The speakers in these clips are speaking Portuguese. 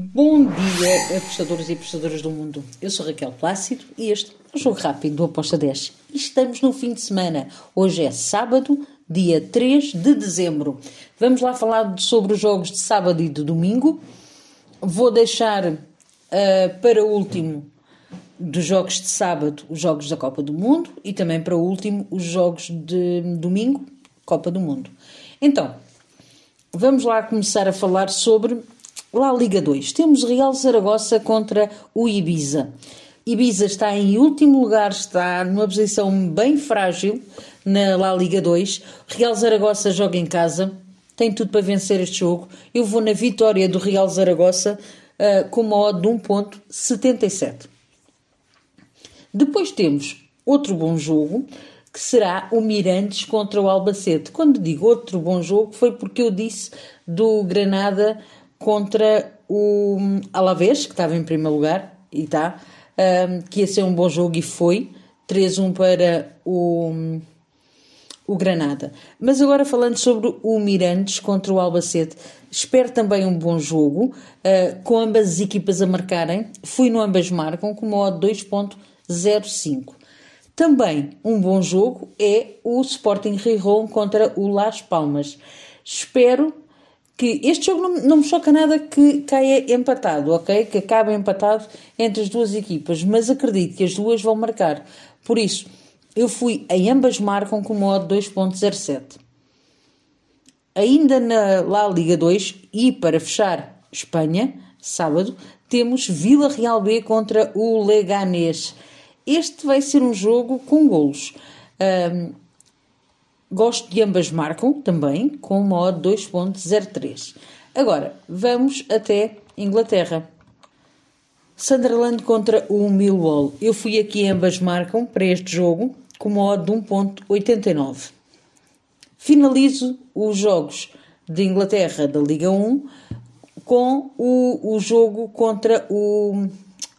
Bom dia, apostadores e apostadoras do mundo. Eu sou Raquel Plácido e este é o Jogo Rápido do Aposta 10. E estamos no fim de semana. Hoje é sábado, dia 3 de dezembro. Vamos lá falar sobre os jogos de sábado e de domingo. Vou deixar uh, para último dos jogos de sábado os jogos da Copa do Mundo e também para último os jogos de domingo, Copa do Mundo. Então, vamos lá começar a falar sobre La Liga 2. Temos Real Zaragoza contra o Ibiza. Ibiza está em último lugar, está numa posição bem frágil na La Liga 2. Real Zaragoza joga em casa, tem tudo para vencer este jogo. Eu vou na vitória do Real Zaragoza uh, com uma odd de 1.77. Depois temos outro bom jogo, que será o Mirantes contra o Albacete. Quando digo outro bom jogo, foi porque eu disse do Granada contra o Alavés, que estava em primeiro lugar, e está, um, que ia ser um bom jogo e foi. 3-1 para o, o Granada. Mas agora falando sobre o Mirantes contra o Albacete, espero também um bom jogo, uh, com ambas as equipas a marcarem. Fui no ambas marcam com uma odd 2.05. Também um bom jogo é o Sporting Rijon contra o Las Palmas. Espero que este jogo não, não, me choca nada que caia empatado, ok? Que acabe empatado entre as duas equipas, mas acredito que as duas vão marcar. Por isso, eu fui em ambas marcam com modo 2.07. Ainda na La Liga 2 e para fechar Espanha, sábado, temos Vila Real B contra o Leganés. Este vai ser um jogo com golos. Um, Gosto de ambas marcam também, com uma odd 2.03. Agora, vamos até Inglaterra. Sunderland contra o Millwall. Eu fui aqui ambas marcam para este jogo com uma odd de 1.89. Finalizo os jogos de Inglaterra da Liga 1 com o, o jogo contra o,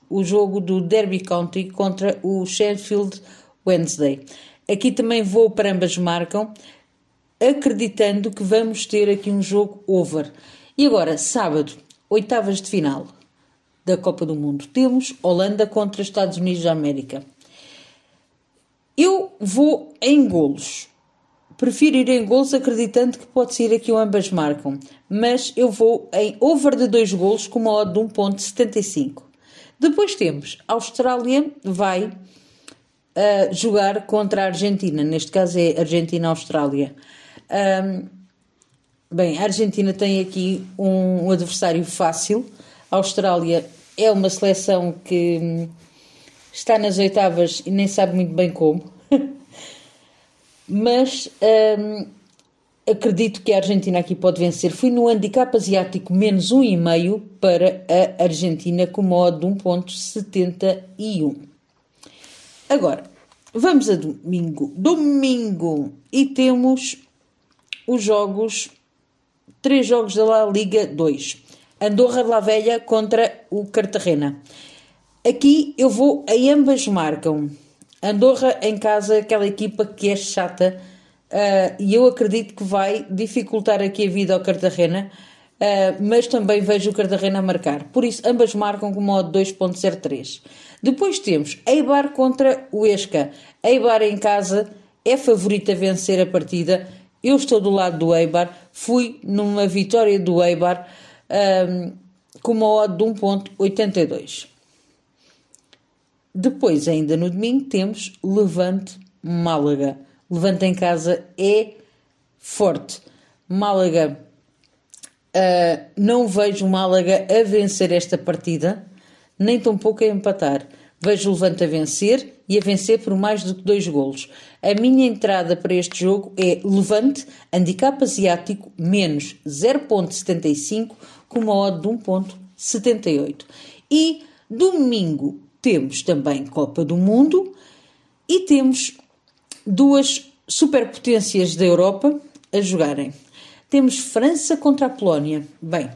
o jogo do Derby County contra o Sheffield Wednesday. Aqui também vou para ambas marcam, acreditando que vamos ter aqui um jogo over. E agora, sábado, oitavas de final da Copa do Mundo. Temos Holanda contra Estados Unidos da América. Eu vou em golos. Prefiro ir em golos acreditando que pode ser aqui o ambas marcam. Mas eu vou em over de dois golos com uma odd de 1.75. Depois temos Austrália vai a jogar contra a Argentina. Neste caso é Argentina-Austrália. Um, bem, a Argentina tem aqui um, um, adversário fácil. A Austrália é uma seleção que está nas oitavas e nem sabe muito bem como. Mas um, acredito que a Argentina aqui pode vencer. Fui no handicap asiático menos 1,5 para a Argentina com modo de 1,71. Agora, vamos a domingo. Domingo! E temos os jogos, três jogos da La Liga 2. Andorra de La Velha contra o Cartagena. Aqui eu vou, em ambas marcam. Andorra em casa, aquela equipa que é chata, uh, e eu acredito que vai dificultar aqui a vida ao Cartagena, mas também vejo o Cartagena marcar. Por isso, ambas marcam com modo 2.03. Depois temos Eibar contra o Esca. Eibar em casa é favorita a vencer a partida. Eu estou do lado do Eibar. Fui numa vitória do Eibar um, com uma odd de 1.82. Depois, ainda no domingo, temos Levante-Málaga. Levante em casa é forte. Málaga, uh, não vejo Málaga a vencer esta partida nem tampouco a empatar. Vejo o Levante a vencer e a vencer por mais do que dois golos. A minha entrada para este jogo é Levante, handicap asiático, menos 0.75, com uma odd de 1.78. E domingo temos também Copa do Mundo e temos duas superpotências da Europa a jogarem. Temos França contra a Polónia. Bem,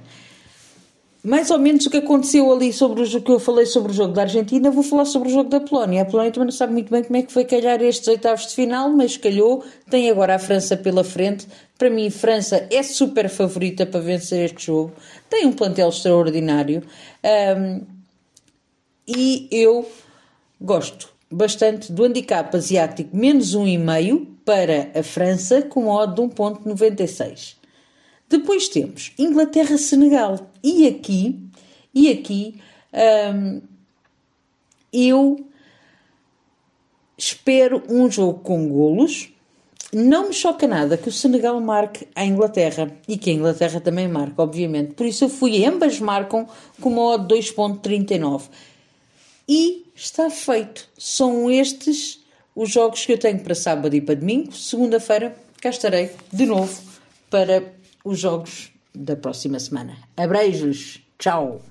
mais ou menos o que aconteceu ali sobre o que eu falei sobre o jogo da Argentina, vou falar sobre o jogo da Polónia. A Polónia também não sabe muito bem como é que foi calhar estes oitavos de final, mas calhou, tem agora a França pela frente. Para mim, França é super favorita para vencer este jogo, tem um plantel extraordinário um, e eu gosto bastante do handicap asiático menos 1,5 para a França com odd de 1,96. Depois temos Inglaterra-Senegal. E aqui, e aqui hum, eu espero um jogo com golos. Não me choca nada que o Senegal marque a Inglaterra e que a Inglaterra também marque, obviamente. Por isso eu fui, ambas marcam com uma odd 2.39. E está feito. São estes os jogos que eu tenho para sábado e para domingo. Segunda-feira cá estarei de novo para os jogos da próxima semana. Abreijos, tchau!